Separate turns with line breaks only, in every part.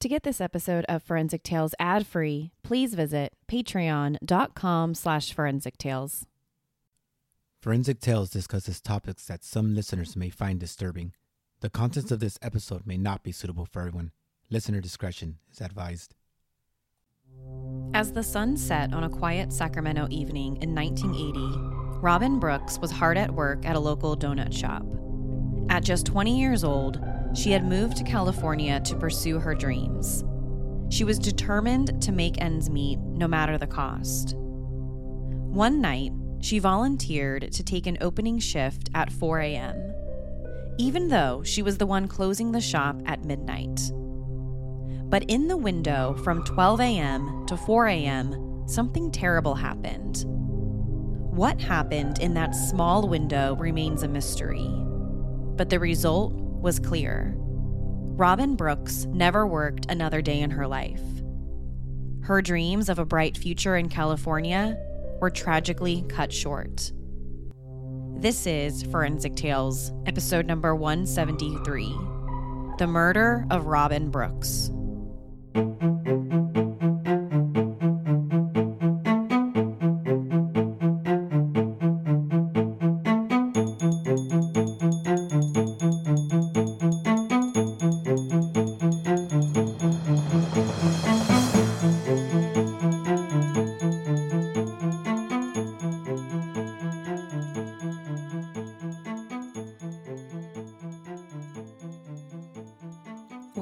To get this episode of Forensic Tales ad-free, please visit patreon.com slash forensic tales.
Forensic Tales discusses topics that some listeners may find disturbing. The contents of this episode may not be suitable for everyone. Listener discretion is advised.
As the sun set on a quiet Sacramento evening in 1980, Robin Brooks was hard at work at a local donut shop. At just 20 years old, she had moved to California to pursue her dreams. She was determined to make ends meet no matter the cost. One night, she volunteered to take an opening shift at 4 a.m., even though she was the one closing the shop at midnight. But in the window from 12 a.m. to 4 a.m., something terrible happened. What happened in that small window remains a mystery. But the result was clear. Robin Brooks never worked another day in her life. Her dreams of a bright future in California were tragically cut short. This is Forensic Tales, episode number 173 The Murder of Robin Brooks.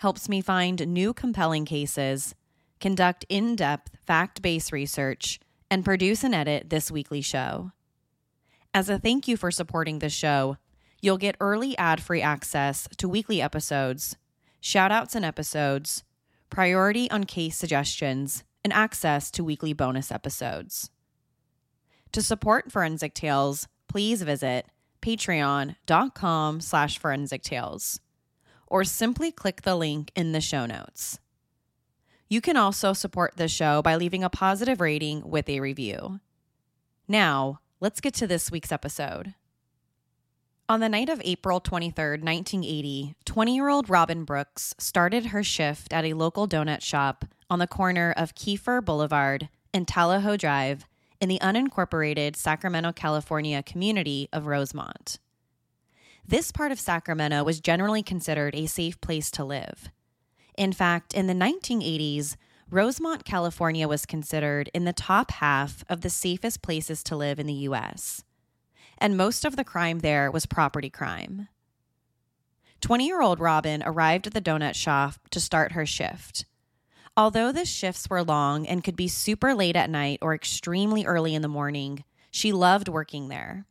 helps me find new compelling cases, conduct in depth fact based research, and produce and edit this weekly show. As a thank you for supporting the show, you'll get early ad free access to weekly episodes, shout outs and episodes, priority on case suggestions, and access to weekly bonus episodes. To support Forensic Tales, please visit patreon.com slash forensic tales or simply click the link in the show notes. You can also support the show by leaving a positive rating with a review. Now, let's get to this week's episode. On the night of April 23, 1980, 20 year old Robin Brooks started her shift at a local donut shop on the corner of Kiefer Boulevard and Tallahassee Drive in the unincorporated Sacramento, California community of Rosemont. This part of Sacramento was generally considered a safe place to live. In fact, in the 1980s, Rosemont, California was considered in the top half of the safest places to live in the U.S., and most of the crime there was property crime. 20 year old Robin arrived at the donut shop to start her shift. Although the shifts were long and could be super late at night or extremely early in the morning, she loved working there.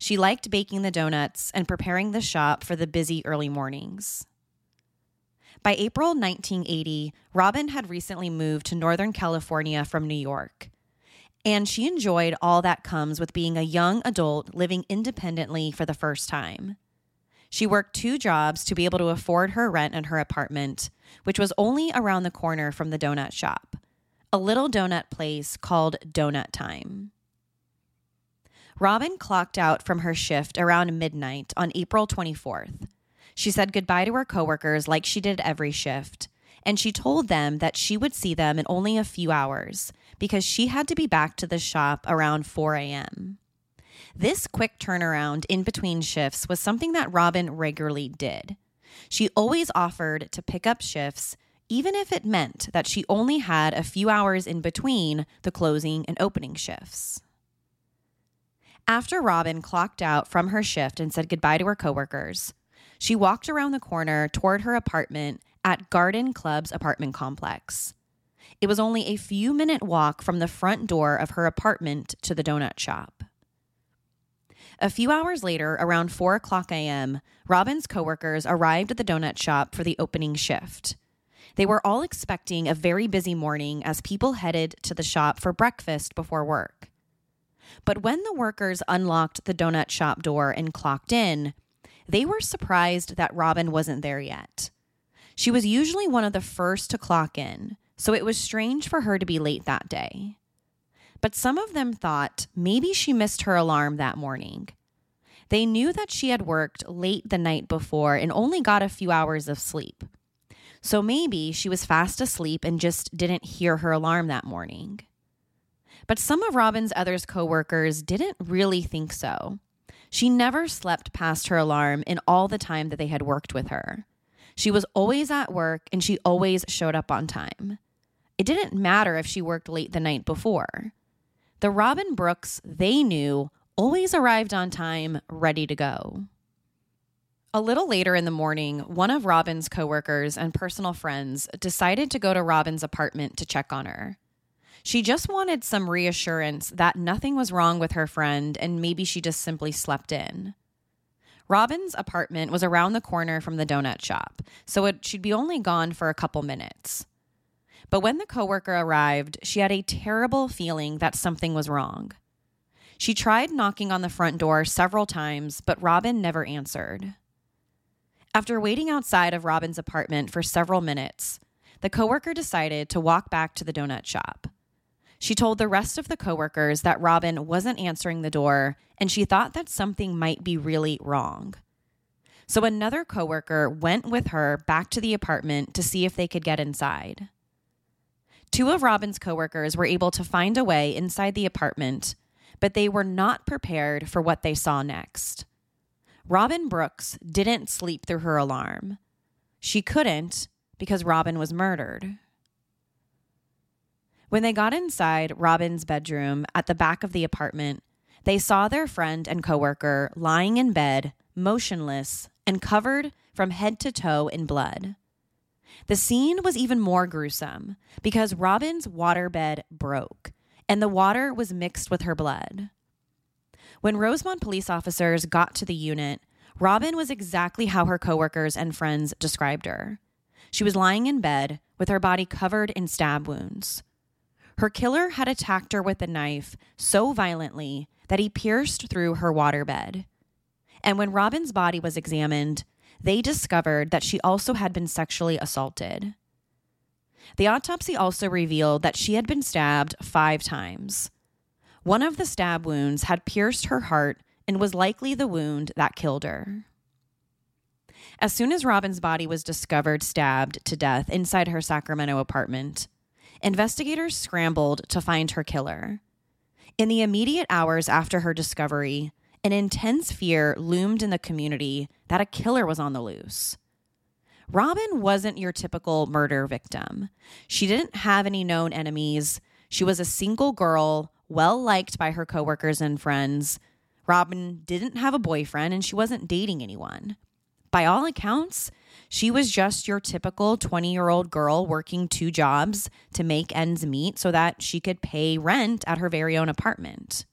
She liked baking the donuts and preparing the shop for the busy early mornings. By April 1980, Robin had recently moved to Northern California from New York. And she enjoyed all that comes with being a young adult living independently for the first time. She worked two jobs to be able to afford her rent and her apartment, which was only around the corner from the donut shop, a little donut place called Donut Time. Robin clocked out from her shift around midnight on April 24th. She said goodbye to her coworkers like she did every shift, and she told them that she would see them in only a few hours because she had to be back to the shop around 4 a.m. This quick turnaround in between shifts was something that Robin regularly did. She always offered to pick up shifts, even if it meant that she only had a few hours in between the closing and opening shifts. After Robin clocked out from her shift and said goodbye to her coworkers, she walked around the corner toward her apartment at Garden Club's apartment complex. It was only a few minute walk from the front door of her apartment to the donut shop. A few hours later, around 4 o'clock a.m., Robin's coworkers arrived at the donut shop for the opening shift. They were all expecting a very busy morning as people headed to the shop for breakfast before work. But when the workers unlocked the donut shop door and clocked in, they were surprised that Robin wasn't there yet. She was usually one of the first to clock in, so it was strange for her to be late that day. But some of them thought maybe she missed her alarm that morning. They knew that she had worked late the night before and only got a few hours of sleep. So maybe she was fast asleep and just didn't hear her alarm that morning. But some of Robin's other coworkers didn't really think so. She never slept past her alarm in all the time that they had worked with her. She was always at work and she always showed up on time. It didn't matter if she worked late the night before. The Robin Brooks they knew always arrived on time, ready to go. A little later in the morning, one of Robin's coworkers and personal friends decided to go to Robin's apartment to check on her. She just wanted some reassurance that nothing was wrong with her friend and maybe she just simply slept in. Robin's apartment was around the corner from the donut shop, so it, she'd be only gone for a couple minutes. But when the coworker arrived, she had a terrible feeling that something was wrong. She tried knocking on the front door several times, but Robin never answered. After waiting outside of Robin's apartment for several minutes, the coworker decided to walk back to the donut shop. She told the rest of the coworkers that Robin wasn't answering the door and she thought that something might be really wrong. So another coworker went with her back to the apartment to see if they could get inside. Two of Robin's coworkers were able to find a way inside the apartment, but they were not prepared for what they saw next. Robin Brooks didn't sleep through her alarm. She couldn't because Robin was murdered. When they got inside Robin's bedroom at the back of the apartment, they saw their friend and coworker lying in bed, motionless and covered from head to toe in blood. The scene was even more gruesome because Robin's waterbed broke and the water was mixed with her blood. When Rosemont police officers got to the unit, Robin was exactly how her coworkers and friends described her. She was lying in bed with her body covered in stab wounds. Her killer had attacked her with a knife so violently that he pierced through her waterbed. And when Robin's body was examined, they discovered that she also had been sexually assaulted. The autopsy also revealed that she had been stabbed five times. One of the stab wounds had pierced her heart and was likely the wound that killed her. As soon as Robin's body was discovered stabbed to death inside her Sacramento apartment, investigators scrambled to find her killer. In the immediate hours after her discovery, an intense fear loomed in the community that a killer was on the loose. Robin wasn't your typical murder victim. She didn't have any known enemies. She was a single girl, well liked by her coworkers and friends. Robin didn't have a boyfriend and she wasn't dating anyone. By all accounts, she was just your typical 20 year old girl working two jobs to make ends meet so that she could pay rent at her very own apartment.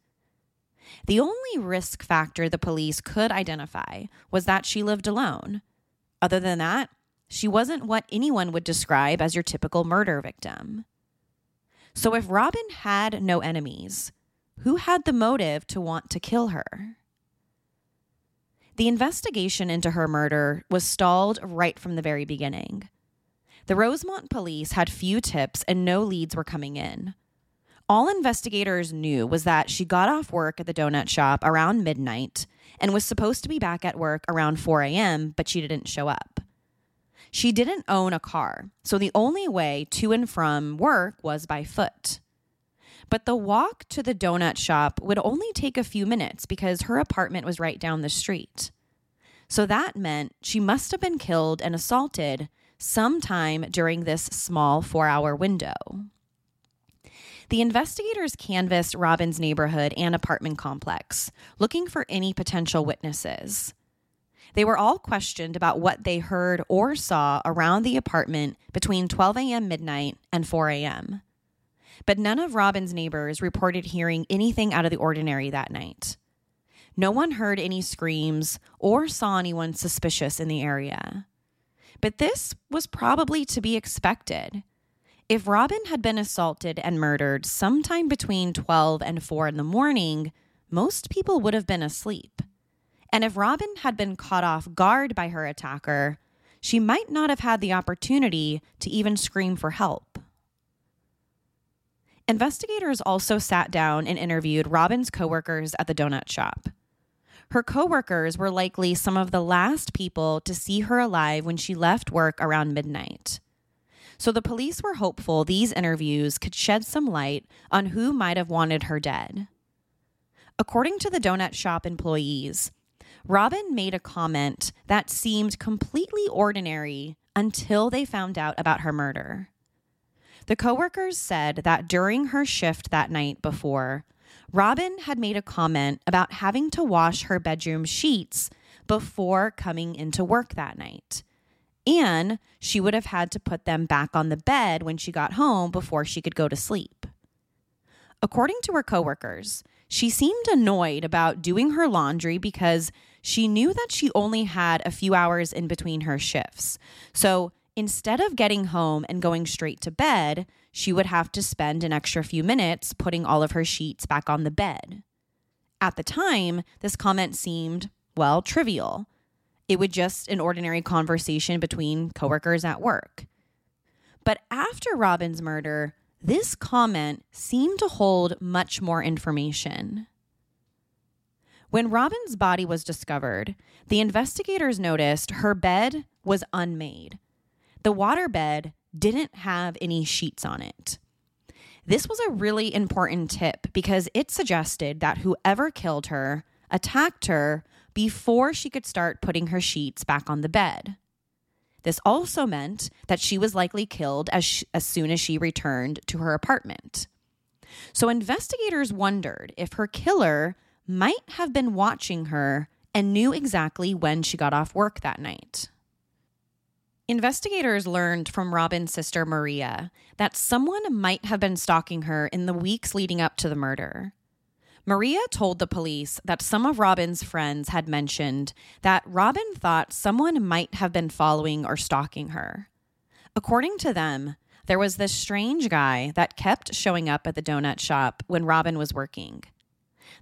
The only risk factor the police could identify was that she lived alone. Other than that, she wasn't what anyone would describe as your typical murder victim. So if Robin had no enemies, who had the motive to want to kill her? The investigation into her murder was stalled right from the very beginning. The Rosemont police had few tips and no leads were coming in. All investigators knew was that she got off work at the donut shop around midnight and was supposed to be back at work around 4 a.m., but she didn't show up. She didn't own a car, so the only way to and from work was by foot. But the walk to the donut shop would only take a few minutes because her apartment was right down the street. So that meant she must have been killed and assaulted sometime during this small four hour window. The investigators canvassed Robin's neighborhood and apartment complex, looking for any potential witnesses. They were all questioned about what they heard or saw around the apartment between 12 a.m. midnight and 4 a.m but none of Robin's neighbors reported hearing anything out of the ordinary that night. No one heard any screams or saw anyone suspicious in the area. But this was probably to be expected. If Robin had been assaulted and murdered sometime between 12 and 4 in the morning, most people would have been asleep. And if Robin had been caught off guard by her attacker, she might not have had the opportunity to even scream for help. Investigators also sat down and interviewed Robin's coworkers at the donut shop. Her coworkers were likely some of the last people to see her alive when she left work around midnight. So the police were hopeful these interviews could shed some light on who might have wanted her dead. According to the donut shop employees, Robin made a comment that seemed completely ordinary until they found out about her murder. The coworkers said that during her shift that night before, Robin had made a comment about having to wash her bedroom sheets before coming into work that night. And she would have had to put them back on the bed when she got home before she could go to sleep. According to her coworkers, she seemed annoyed about doing her laundry because she knew that she only had a few hours in between her shifts. So instead of getting home and going straight to bed, she would have to spend an extra few minutes putting all of her sheets back on the bed. At the time, this comment seemed, well, trivial. It was just an ordinary conversation between coworkers at work. But after Robin's murder, this comment seemed to hold much more information. When Robin's body was discovered, the investigators noticed her bed was unmade. The waterbed didn't have any sheets on it. This was a really important tip because it suggested that whoever killed her attacked her before she could start putting her sheets back on the bed. This also meant that she was likely killed as, as soon as she returned to her apartment. So investigators wondered if her killer might have been watching her and knew exactly when she got off work that night. Investigators learned from Robin's sister Maria that someone might have been stalking her in the weeks leading up to the murder. Maria told the police that some of Robin's friends had mentioned that Robin thought someone might have been following or stalking her. According to them, there was this strange guy that kept showing up at the donut shop when Robin was working.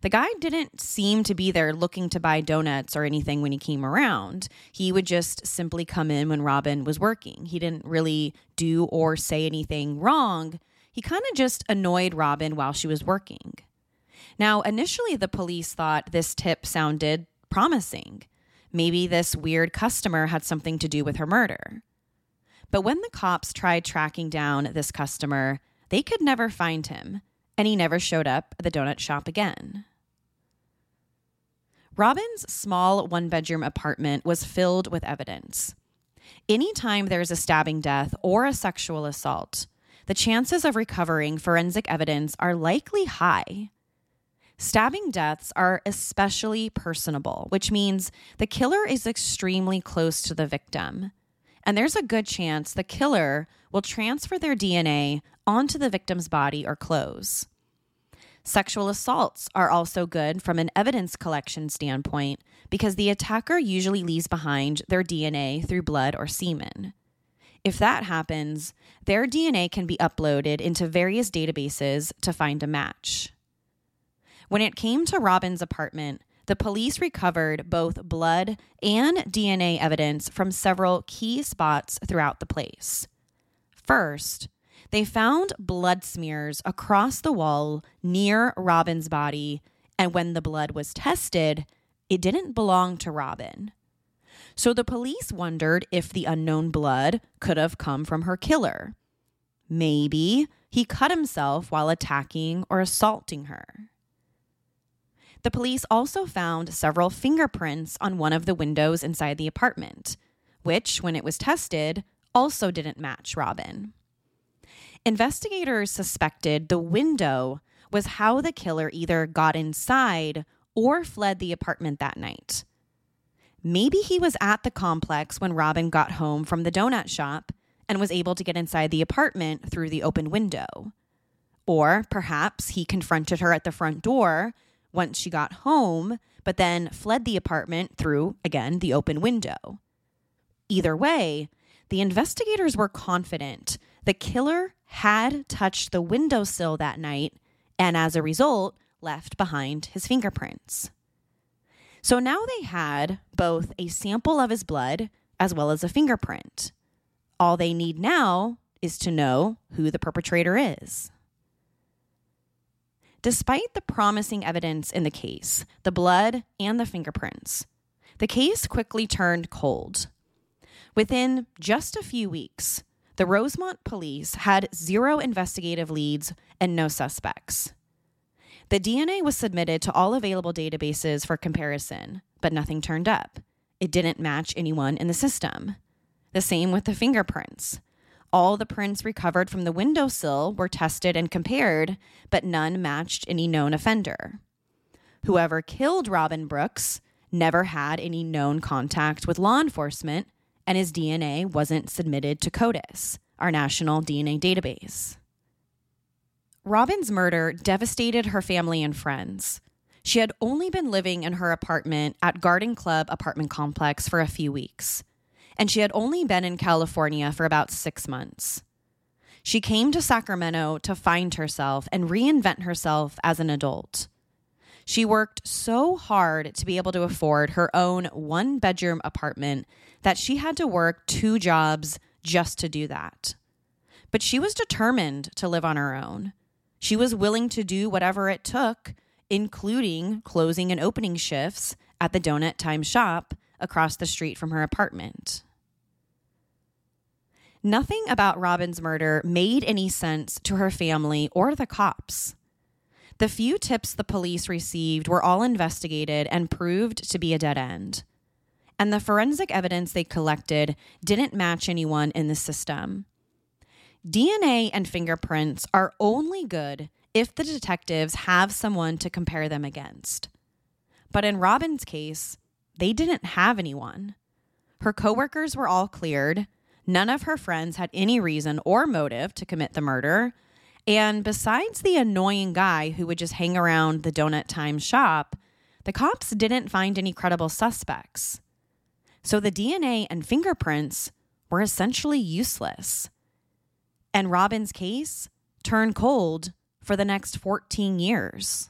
The guy didn't seem to be there looking to buy donuts or anything when he came around. He would just simply come in when Robin was working. He didn't really do or say anything wrong. He kind of just annoyed Robin while she was working. Now, initially, the police thought this tip sounded promising. Maybe this weird customer had something to do with her murder. But when the cops tried tracking down this customer, they could never find him and he never showed up at the donut shop again. Robin's small one bedroom apartment was filled with evidence. Anytime there's a stabbing death or a sexual assault, the chances of recovering forensic evidence are likely high. Stabbing deaths are especially personable, which means the killer is extremely close to the victim. And there's a good chance the killer will transfer their DNA onto the victim's body or clothes. Sexual assaults are also good from an evidence collection standpoint because the attacker usually leaves behind their DNA through blood or semen. If that happens, their DNA can be uploaded into various databases to find a match. When it came to Robin's apartment, the police recovered both blood and DNA evidence from several key spots throughout the place. First, they found blood smears across the wall near Robin's body, and when the blood was tested, it didn't belong to Robin. So the police wondered if the unknown blood could have come from her killer. Maybe he cut himself while attacking or assaulting her. The police also found several fingerprints on one of the windows inside the apartment, which, when it was tested, also didn't match Robin. Investigators suspected the window was how the killer either got inside or fled the apartment that night. Maybe he was at the complex when Robin got home from the donut shop and was able to get inside the apartment through the open window. Or perhaps he confronted her at the front door once she got home, but then fled the apartment through, again, the open window. Either way, the investigators were confident the killer had touched the windowsill that night and as a result left behind his fingerprints. So now they had both a sample of his blood as well as a fingerprint. All they need now is to know who the perpetrator is. Despite the promising evidence in the case, the blood and the fingerprints, the case quickly turned cold. Within just a few weeks, the Rosemont police had zero investigative leads and no suspects. The DNA was submitted to all available databases for comparison, but nothing turned up. It didn't match anyone in the system. The same with the fingerprints. All the prints recovered from the windowsill were tested and compared, but none matched any known offender. Whoever killed Robin Brooks never had any known contact with law enforcement, and his DNA wasn't submitted to CODIS, our national DNA database. Robin's murder devastated her family and friends. She had only been living in her apartment at Garden Club apartment complex for a few weeks, and she had only been in California for about six months. She came to Sacramento to find herself and reinvent herself as an adult. She worked so hard to be able to afford her own one bedroom apartment that she had to work two jobs just to do that. But she was determined to live on her own. She was willing to do whatever it took, including closing and opening shifts at the Donut Time shop across the street from her apartment. Nothing about Robin's murder made any sense to her family or the cops. The few tips the police received were all investigated and proved to be a dead end. And the forensic evidence they collected didn't match anyone in the system. DNA and fingerprints are only good if the detectives have someone to compare them against. But in Robin's case, they didn't have anyone. Her coworkers were all cleared. None of her friends had any reason or motive to commit the murder. And besides the annoying guy who would just hang around the Donut Time shop, the cops didn't find any credible suspects. So the DNA and fingerprints were essentially useless and Robin's case turned cold for the next 14 years.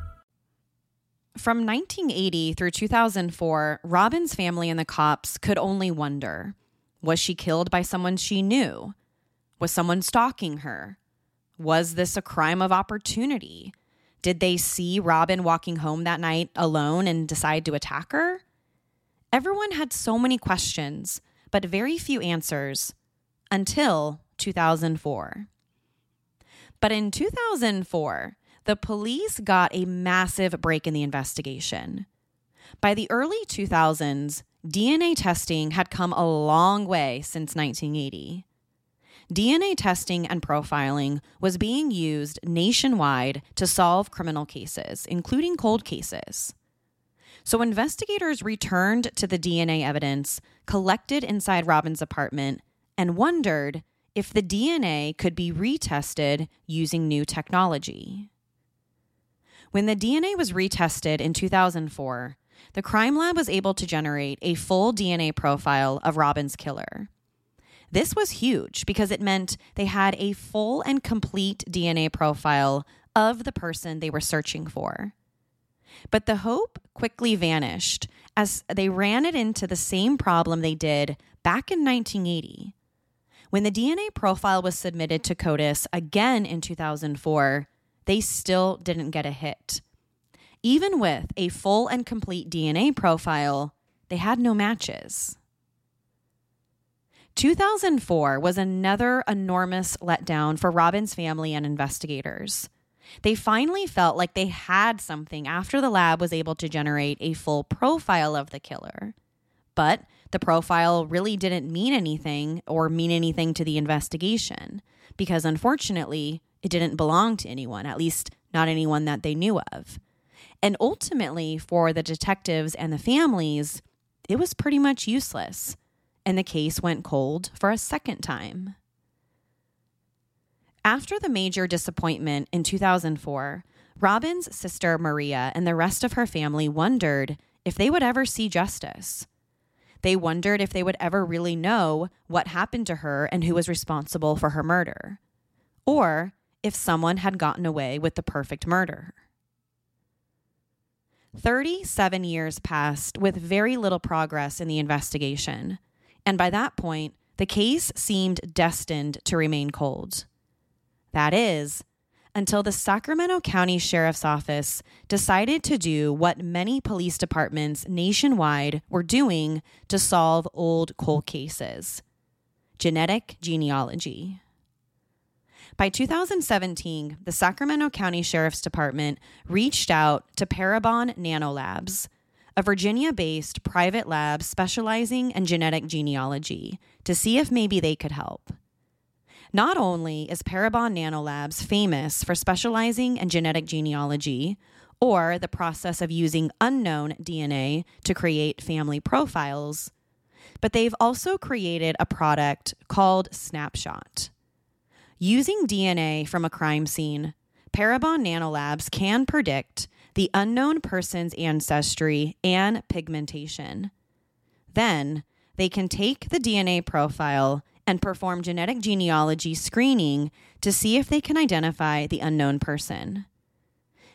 From 1980 through 2004, Robin's family and the cops could only wonder was she killed by someone she knew? Was someone stalking her? Was this a crime of opportunity? Did they see Robin walking home that night alone and decide to attack her? Everyone had so many questions but very few answers until 2004. But in 2004, the police got a massive break in the investigation. By the early 2000s, DNA testing had come a long way since 1980. DNA testing and profiling was being used nationwide to solve criminal cases, including cold cases. So investigators returned to the DNA evidence collected inside Robin's apartment and wondered if the DNA could be retested using new technology. When the DNA was retested in 2004, the crime lab was able to generate a full DNA profile of Robin's killer. This was huge because it meant they had a full and complete DNA profile of the person they were searching for. But the hope quickly vanished as they ran it into the same problem they did back in 1980. When the DNA profile was submitted to CODIS again in 2004, they still didn't get a hit. Even with a full and complete DNA profile, they had no matches. 2004 was another enormous letdown for Robin's family and investigators. They finally felt like they had something after the lab was able to generate a full profile of the killer. But the profile really didn't mean anything or mean anything to the investigation because unfortunately, it didn't belong to anyone, at least not anyone that they knew of. And ultimately, for the detectives and the families, it was pretty much useless, and the case went cold for a second time. After the major disappointment in 2004, Robin's sister Maria and the rest of her family wondered if they would ever see justice. They wondered if they would ever really know what happened to her and who was responsible for her murder, or if someone had gotten away with the perfect murder. 37 years passed with very little progress in the investigation, and by that point, the case seemed destined to remain cold. That is, until the Sacramento County Sheriff's Office decided to do what many police departments nationwide were doing to solve old cold cases genetic genealogy. By 2017, the Sacramento County Sheriff's Department reached out to Parabon Nanolabs, a Virginia based private lab specializing in genetic genealogy, to see if maybe they could help. Not only is Parabon Nanolabs famous for specializing in genetic genealogy, or the process of using unknown DNA to create family profiles, but they've also created a product called Snapshot. Using DNA from a crime scene, Parabon Nanolabs can predict the unknown person's ancestry and pigmentation. Then they can take the DNA profile and perform genetic genealogy screening to see if they can identify the unknown person.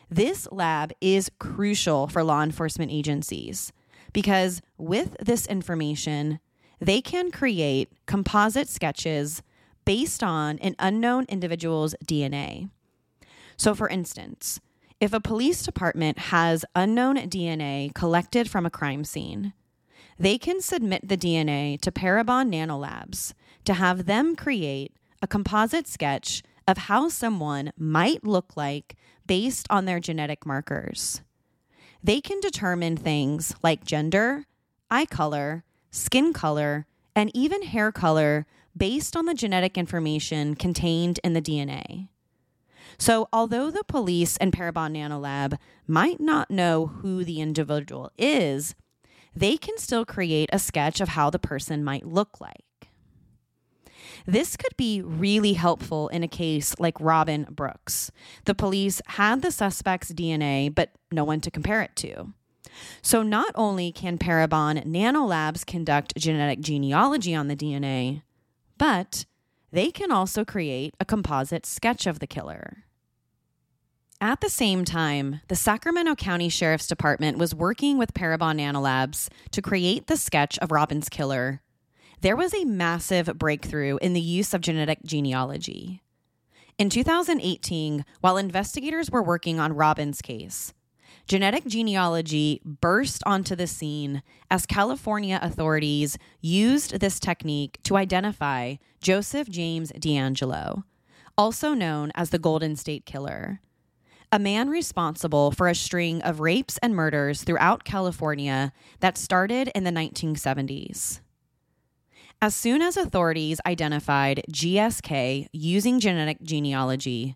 This lab is crucial for law enforcement agencies because with this information, they can create composite sketches based on an unknown individual's DNA. So, for instance, if a police department has unknown DNA collected from a crime scene, they can submit the DNA to Parabon Nanolabs to have them create a composite sketch of how someone might look like based on their genetic markers. They can determine things like gender, eye color, skin color, and even hair color based on the genetic information contained in the DNA. So, although the police and Parabon Nanolab might not know who the individual is, they can still create a sketch of how the person might look like. This could be really helpful in a case like Robin Brooks. The police had the suspect's DNA, but no one to compare it to. So, not only can Parabon nanolabs conduct genetic genealogy on the DNA, but they can also create a composite sketch of the killer. At the same time, the Sacramento County Sheriff's Department was working with Parabon Nanolabs to create the sketch of Robin's killer there was a massive breakthrough in the use of genetic genealogy. In 2018, while investigators were working on Robin's case, genetic genealogy burst onto the scene as California authorities used this technique to identify Joseph James DeAngelo, also known as the Golden State Killer, a man responsible for a string of rapes and murders throughout California that started in the 1970s. As soon as authorities identified GSK using genetic genealogy,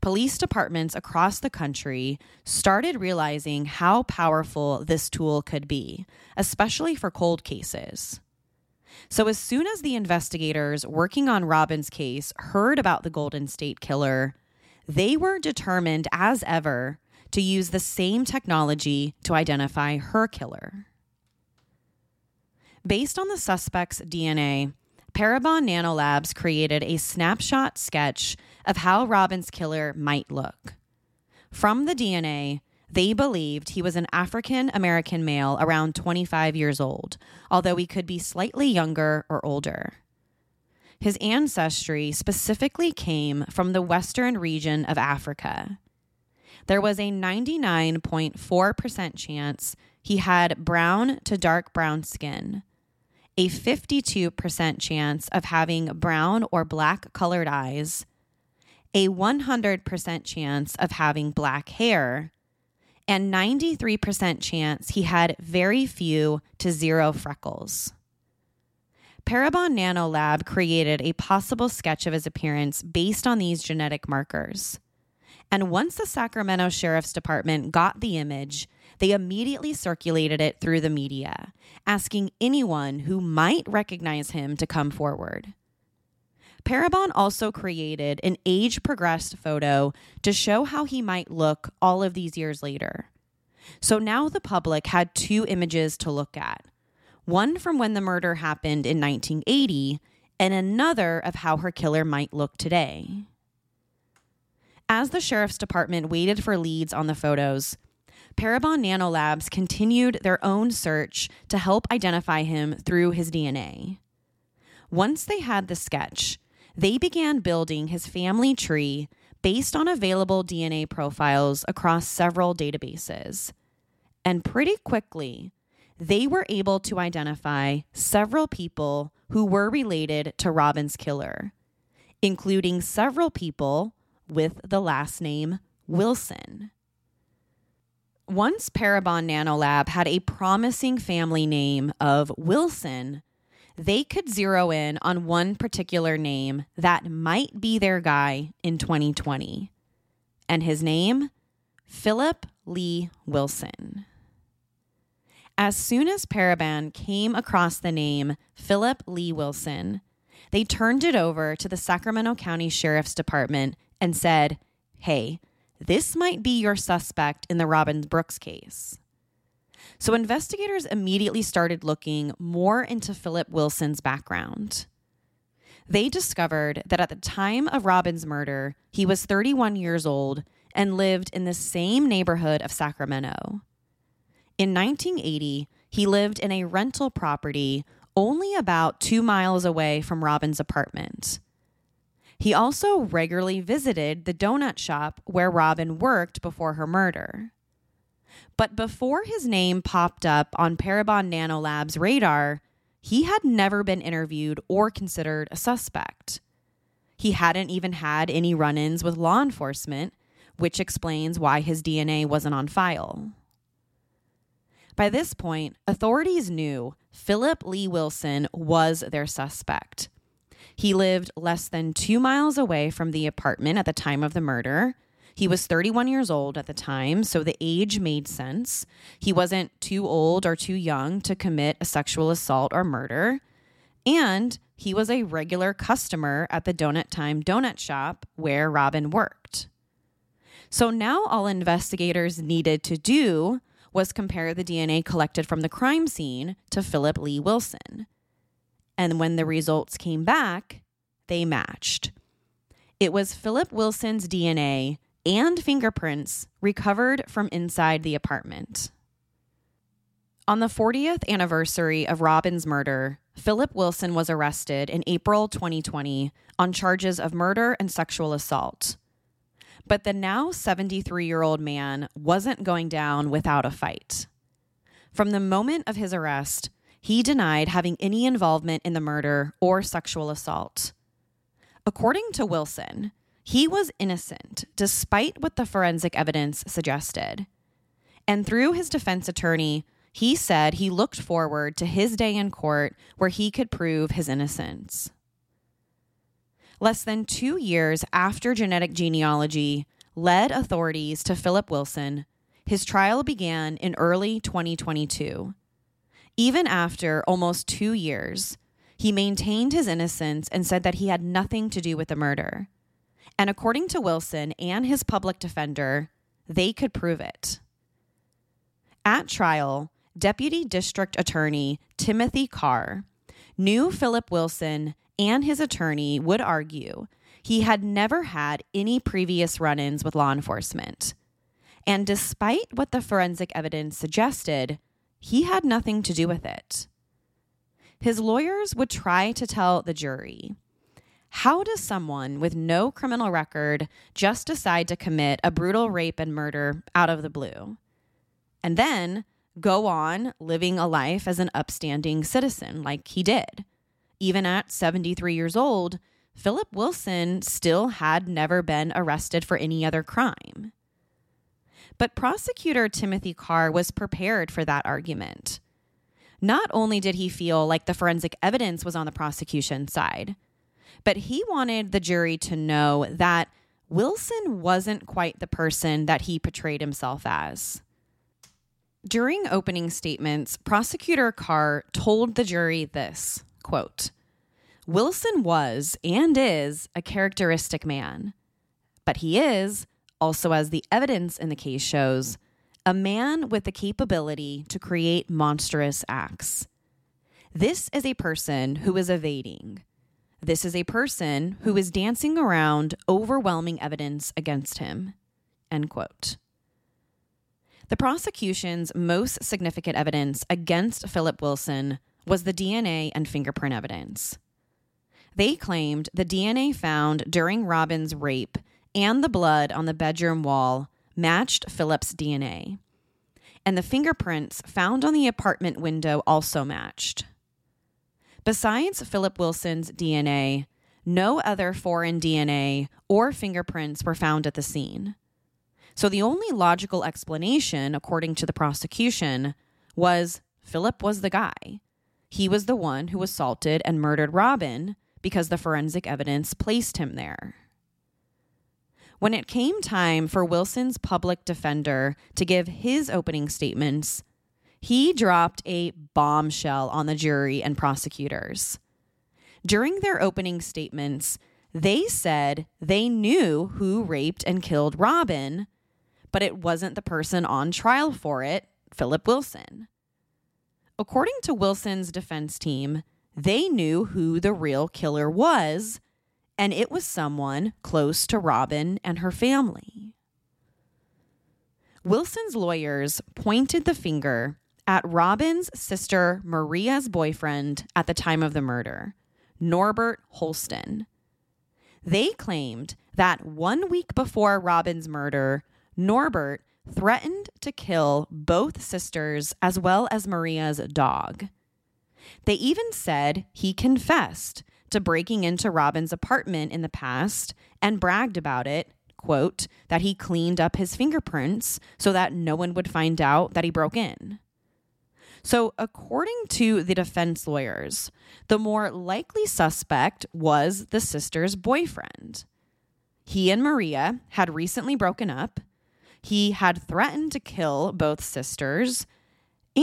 police departments across the country started realizing how powerful this tool could be, especially for cold cases. So, as soon as the investigators working on Robin's case heard about the Golden State Killer, they were determined as ever to use the same technology to identify her killer. Based on the suspect's DNA, Parabon Nanolabs created a snapshot sketch of how Robin's killer might look. From the DNA, they believed he was an African American male around 25 years old, although he could be slightly younger or older. His ancestry specifically came from the western region of Africa. There was a 99.4% chance he had brown to dark brown skin, a 52% chance of having brown or black colored eyes, a 100% chance of having black hair, and 93% chance he had very few to zero freckles. Parabon Nanolab created a possible sketch of his appearance based on these genetic markers. And once the Sacramento Sheriff's Department got the image, they immediately circulated it through the media, asking anyone who might recognize him to come forward. Parabon also created an age progressed photo to show how he might look all of these years later. So now the public had two images to look at one from when the murder happened in 1980, and another of how her killer might look today. As the sheriff's department waited for leads on the photos, Parabon Nanolabs continued their own search to help identify him through his DNA. Once they had the sketch, they began building his family tree based on available DNA profiles across several databases. And pretty quickly, they were able to identify several people who were related to Robin's killer, including several people with the last name Wilson. Once Parabon Nanolab had a promising family name of Wilson, they could zero in on one particular name that might be their guy in 2020. And his name? Philip Lee Wilson. As soon as Parabon came across the name Philip Lee Wilson, they turned it over to the Sacramento County Sheriff's Department and said, Hey, this might be your suspect in the Robin Brooks case. So investigators immediately started looking more into Philip Wilson's background. They discovered that at the time of Robin's murder, he was 31 years old and lived in the same neighborhood of Sacramento. In 1980, he lived in a rental property only about two miles away from Robin's apartment. He also regularly visited the donut shop where Robin worked before her murder. But before his name popped up on Parabon Nanolab's radar, he had never been interviewed or considered a suspect. He hadn't even had any run ins with law enforcement, which explains why his DNA wasn't on file. By this point, authorities knew Philip Lee Wilson was their suspect. He lived less than two miles away from the apartment at the time of the murder. He was 31 years old at the time, so the age made sense. He wasn't too old or too young to commit a sexual assault or murder. And he was a regular customer at the Donut Time donut shop where Robin worked. So now all investigators needed to do was compare the DNA collected from the crime scene to Philip Lee Wilson. And when the results came back, they matched. It was Philip Wilson's DNA and fingerprints recovered from inside the apartment. On the 40th anniversary of Robin's murder, Philip Wilson was arrested in April 2020 on charges of murder and sexual assault. But the now 73 year old man wasn't going down without a fight. From the moment of his arrest, he denied having any involvement in the murder or sexual assault. According to Wilson, he was innocent despite what the forensic evidence suggested. And through his defense attorney, he said he looked forward to his day in court where he could prove his innocence. Less than two years after genetic genealogy led authorities to Philip Wilson, his trial began in early 2022. Even after almost two years, he maintained his innocence and said that he had nothing to do with the murder. And according to Wilson and his public defender, they could prove it. At trial, Deputy District Attorney Timothy Carr knew Philip Wilson and his attorney would argue he had never had any previous run ins with law enforcement. And despite what the forensic evidence suggested, he had nothing to do with it. His lawyers would try to tell the jury how does someone with no criminal record just decide to commit a brutal rape and murder out of the blue? And then go on living a life as an upstanding citizen like he did. Even at 73 years old, Philip Wilson still had never been arrested for any other crime. But prosecutor Timothy Carr was prepared for that argument. Not only did he feel like the forensic evidence was on the prosecution side, but he wanted the jury to know that Wilson wasn't quite the person that he portrayed himself as. During opening statements, prosecutor Carr told the jury this quote, Wilson was and is a characteristic man, but he is, also as the evidence in the case shows, a man with the capability to create monstrous acts. This is a person who is evading. This is a person who is dancing around overwhelming evidence against him. End quote. The prosecution's most significant evidence against Philip Wilson was the DNA and fingerprint evidence. They claimed the DNA found during Robin's rape and the blood on the bedroom wall matched Philip's DNA. And the fingerprints found on the apartment window also matched. Besides Philip Wilson's DNA, no other foreign DNA or fingerprints were found at the scene. So the only logical explanation, according to the prosecution, was Philip was the guy. He was the one who assaulted and murdered Robin because the forensic evidence placed him there. When it came time for Wilson's public defender to give his opening statements, he dropped a bombshell on the jury and prosecutors. During their opening statements, they said they knew who raped and killed Robin, but it wasn't the person on trial for it, Philip Wilson. According to Wilson's defense team, they knew who the real killer was, and it was someone close to Robin and her family. Wilson's lawyers pointed the finger at Robin's sister Maria's boyfriend at the time of the murder, Norbert Holston. They claimed that one week before Robin's murder, Norbert threatened to kill both sisters as well as Maria's dog. They even said he confessed to breaking into Robin's apartment in the past and bragged about it, quote, that he cleaned up his fingerprints so that no one would find out that he broke in. So, according to the defense lawyers, the more likely suspect was the sister's boyfriend. He and Maria had recently broken up. He had threatened to kill both sisters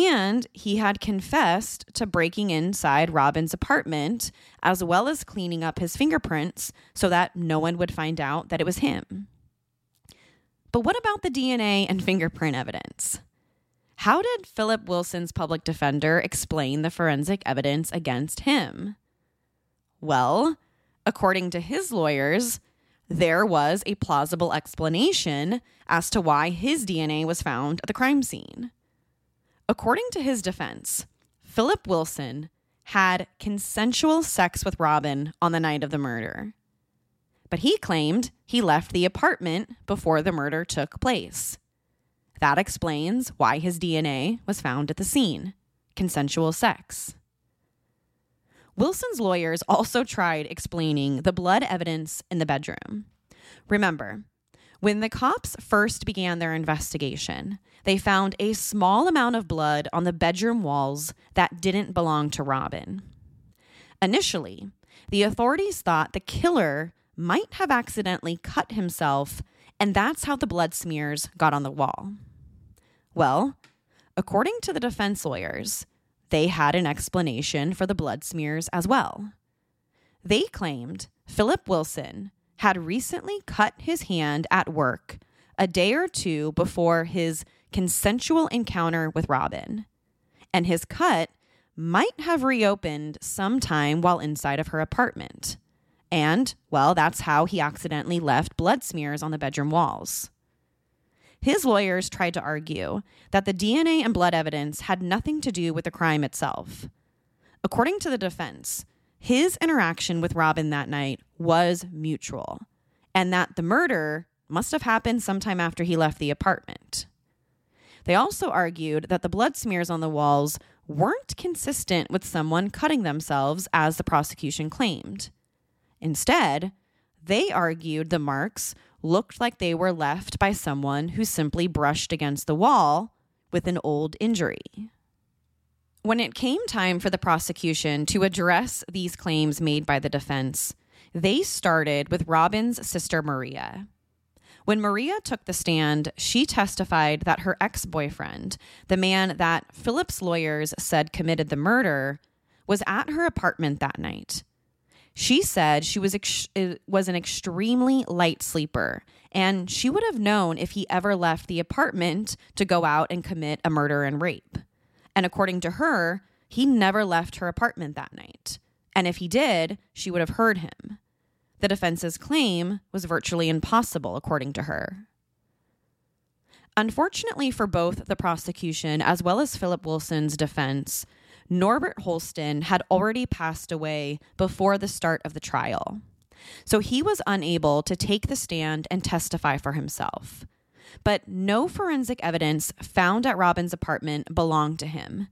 and he had confessed to breaking inside Robin's apartment, as well as cleaning up his fingerprints so that no one would find out that it was him. But what about the DNA and fingerprint evidence? How did Philip Wilson's public defender explain the forensic evidence against him? Well, according to his lawyers, there was a plausible explanation as to why his DNA was found at the crime scene. According to his defense, Philip Wilson had consensual sex with Robin on the night of the murder. But he claimed he left the apartment before the murder took place. That explains why his DNA was found at the scene consensual sex. Wilson's lawyers also tried explaining the blood evidence in the bedroom. Remember, when the cops first began their investigation, they found a small amount of blood on the bedroom walls that didn't belong to Robin. Initially, the authorities thought the killer might have accidentally cut himself, and that's how the blood smears got on the wall. Well, according to the defense lawyers, they had an explanation for the blood smears as well. They claimed Philip Wilson had recently cut his hand at work a day or two before his consensual encounter with Robin, and his cut might have reopened sometime while inside of her apartment. And, well, that's how he accidentally left blood smears on the bedroom walls. His lawyers tried to argue that the DNA and blood evidence had nothing to do with the crime itself. According to the defense, his interaction with Robin that night was mutual, and that the murder must have happened sometime after he left the apartment. They also argued that the blood smears on the walls weren't consistent with someone cutting themselves, as the prosecution claimed. Instead, they argued the marks looked like they were left by someone who simply brushed against the wall with an old injury. When it came time for the prosecution to address these claims made by the defense, they started with Robin's sister Maria. When Maria took the stand, she testified that her ex boyfriend, the man that Philip's lawyers said committed the murder, was at her apartment that night. She said she was ex- uh, was an extremely light sleeper and she would have known if he ever left the apartment to go out and commit a murder and rape. And according to her, he never left her apartment that night. And if he did, she would have heard him. The defense's claim was virtually impossible, according to her. Unfortunately for both the prosecution as well as Philip Wilson's defense, Norbert Holston had already passed away before the start of the trial. So he was unable to take the stand and testify for himself. But no forensic evidence found at Robin's apartment belonged to him.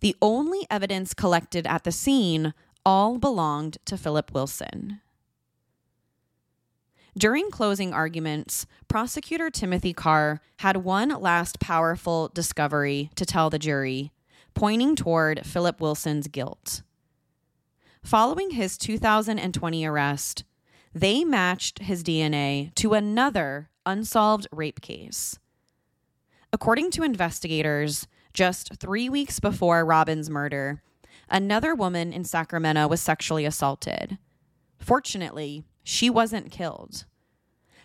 The only evidence collected at the scene all belonged to Philip Wilson. During closing arguments, prosecutor Timothy Carr had one last powerful discovery to tell the jury, pointing toward Philip Wilson's guilt. Following his 2020 arrest, they matched his DNA to another unsolved rape case. According to investigators, just three weeks before Robin's murder, another woman in Sacramento was sexually assaulted. Fortunately, she wasn't killed.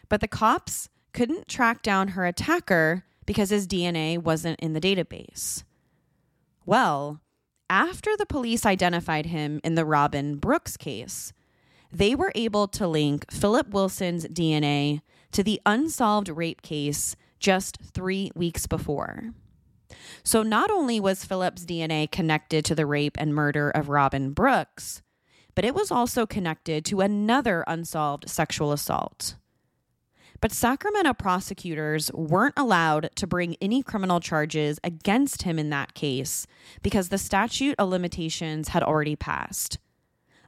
But the cops couldn't track down her attacker because his DNA wasn't in the database. Well, after the police identified him in the Robin Brooks case, they were able to link Philip Wilson's DNA to the unsolved rape case just three weeks before. So not only was Philip's DNA connected to the rape and murder of Robin Brooks, but it was also connected to another unsolved sexual assault. But Sacramento prosecutors weren't allowed to bring any criminal charges against him in that case because the statute of limitations had already passed.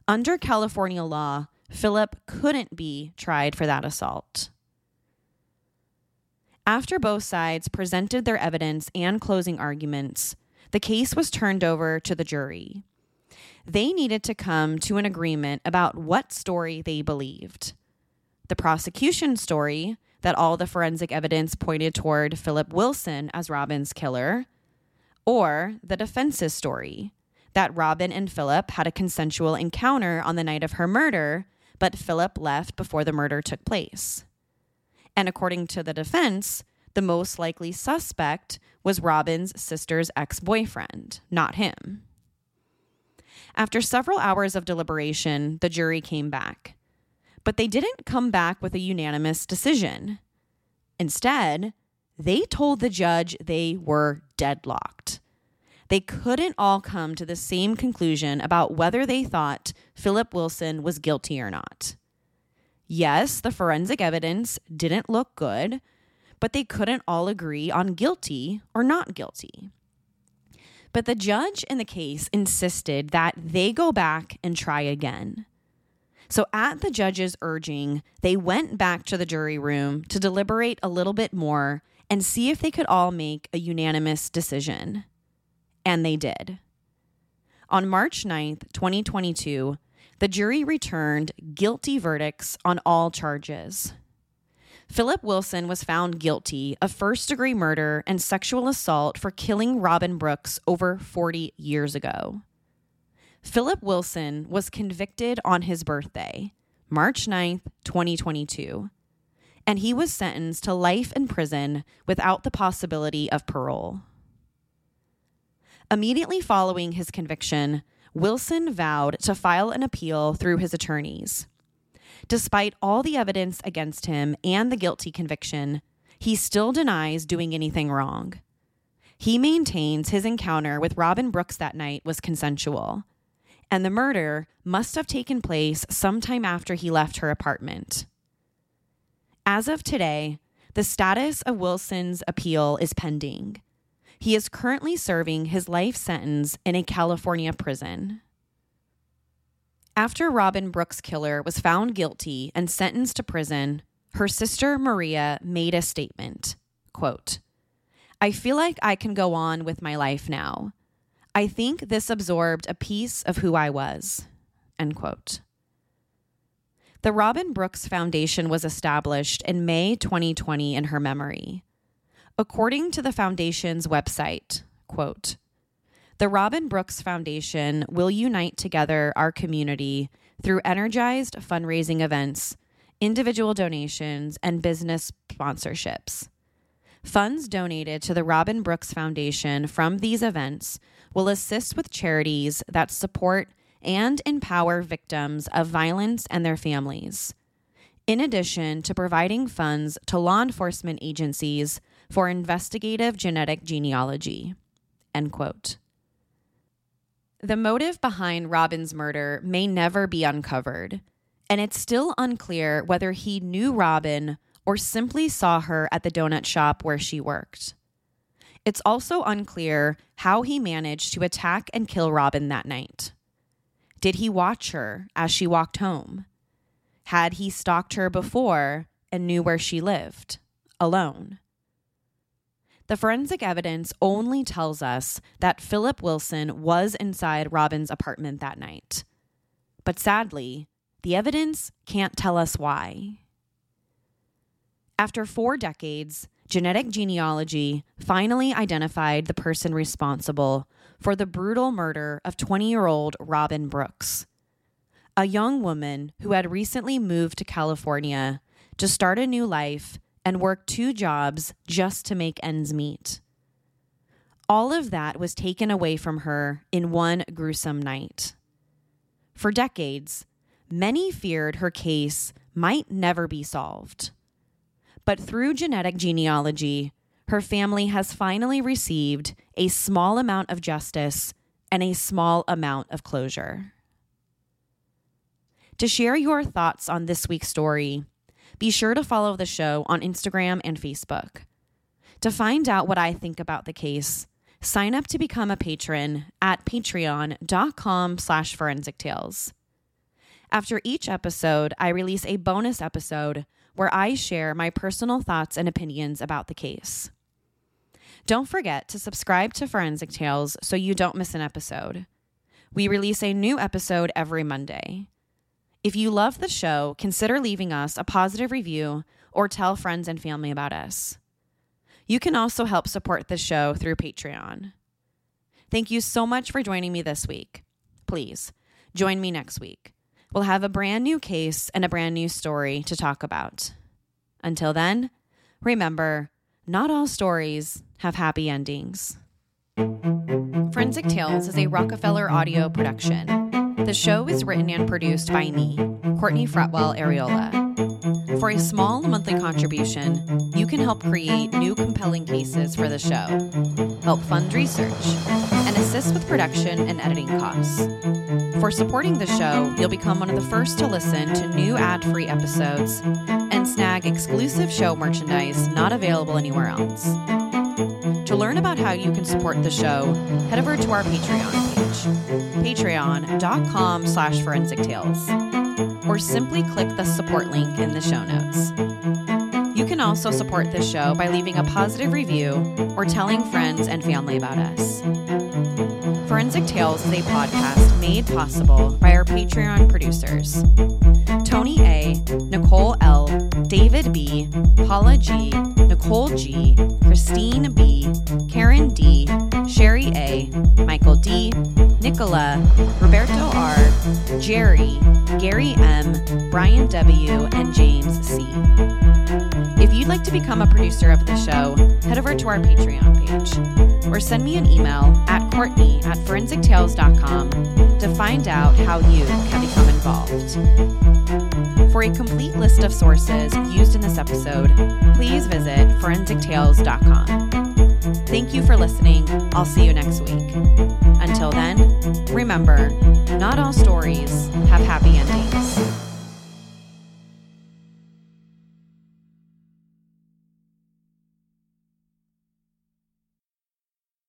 Under California law, Philip couldn't be tried for that assault. After both sides presented their evidence and closing arguments, the case was turned over to the jury. They needed to come to an agreement about what story they believed. The prosecution story that all the forensic evidence pointed toward Philip Wilson as Robin's killer, or the defense's story that Robin and Philip had a consensual encounter on the night of her murder, but Philip left before the murder took place. And according to the defense, the most likely suspect was Robin's sister's ex boyfriend, not him. After several hours of deliberation, the jury came back. But they didn't come back with a unanimous decision. Instead, they told the judge they were deadlocked. They couldn't all come to the same conclusion about whether they thought Philip Wilson was guilty or not. Yes, the forensic evidence didn't look good, but they couldn't all agree on guilty or not guilty. But the judge in the case insisted that they go back and try again. So, at the judge's urging, they went back to the jury room to deliberate a little bit more and see if they could all make a unanimous decision. And they did. On March 9th, 2022, the jury returned guilty verdicts on all charges. Philip Wilson was found guilty of first degree murder and sexual assault for killing Robin Brooks over 40 years ago. Philip Wilson was convicted on his birthday, March 9th, 2022, and he was sentenced to life in prison without the possibility of parole. Immediately following his conviction, Wilson vowed to file an appeal through his attorneys. Despite all the evidence against him and the guilty conviction, he still denies doing anything wrong. He maintains his encounter with Robin Brooks that night was consensual, and the murder must have taken place sometime after he left her apartment. As of today, the status of Wilson's appeal is pending, he is currently serving his life sentence in a California prison. After Robin Brooks' killer was found guilty and sentenced to prison, her sister Maria made a statement quote, I feel like I can go on with my life now. I think this absorbed a piece of who I was. End quote. The Robin Brooks Foundation was established in May 2020 in her memory. According to the foundation's website, quote, the Robin Brooks Foundation will unite together our community through energized fundraising events, individual donations, and business sponsorships. Funds donated to the Robin Brooks Foundation from these events will assist with charities that support and empower victims of violence and their families. In addition to providing funds to law enforcement agencies for investigative genetic genealogy. End quote. The motive behind Robin's murder may never be uncovered, and it's still unclear whether he knew Robin or simply saw her at the donut shop where she worked. It's also unclear how he managed to attack and kill Robin that night. Did he watch her as she walked home? Had he stalked her before and knew where she lived, alone? The forensic evidence only tells us that Philip Wilson was inside Robin's apartment that night. But sadly, the evidence can't tell us why. After four decades, genetic genealogy finally identified the person responsible for the brutal murder of 20 year old Robin Brooks, a young woman who had recently moved to California to start a new life and worked two jobs just to make ends meet. All of that was taken away from her in one gruesome night. For decades, many feared her case might never be solved. But through genetic genealogy, her family has finally received a small amount of justice and a small amount of closure. To share your thoughts on this week's story, be sure to follow the show on Instagram and Facebook. To find out what I think about the case, sign up to become a patron at patreon.com slash forensic tales. After each episode, I release a bonus episode where I share my personal thoughts and opinions about the case. Don't forget to subscribe to Forensic Tales so you don't miss an episode. We release a new episode every Monday. If you love the show, consider leaving us a positive review or tell friends and family about us. You can also help support the show through Patreon. Thank you so much for joining me this week. Please join me next week. We'll have a brand new case and a brand new story to talk about. Until then, remember not all stories have happy endings. Forensic Tales is a Rockefeller audio production. The show is written and produced by me, Courtney Fretwell Areola. For a small monthly contribution, you can help create new compelling cases for the show, help fund research, and assist with production and editing costs. For supporting the show, you'll become one of the first to listen to new ad free episodes and snag exclusive show merchandise not available anywhere else. To learn about how you can support the show, head over to our Patreon page, patreon.com slash forensic tales, or simply click the support link in the show notes. You can also support this show by leaving a positive review or telling friends and family about us. Forensic Tales is a podcast made possible by our Patreon producers Tony A., Nicole L., David B., Paula G., Nicole G., Christine B., Karen D., Sherry A., Michael D., Nicola, Roberto R., Jerry, Gary M., Brian W., and James C. If you'd like to become a producer of the show, head over to our Patreon page or send me an email at Courtney at forensictales.com to find out how you can become involved. For a complete list of sources used in this episode, please visit forensictales.com. Thank you for listening. I'll see you next week. Until then, remember, not all stories have happy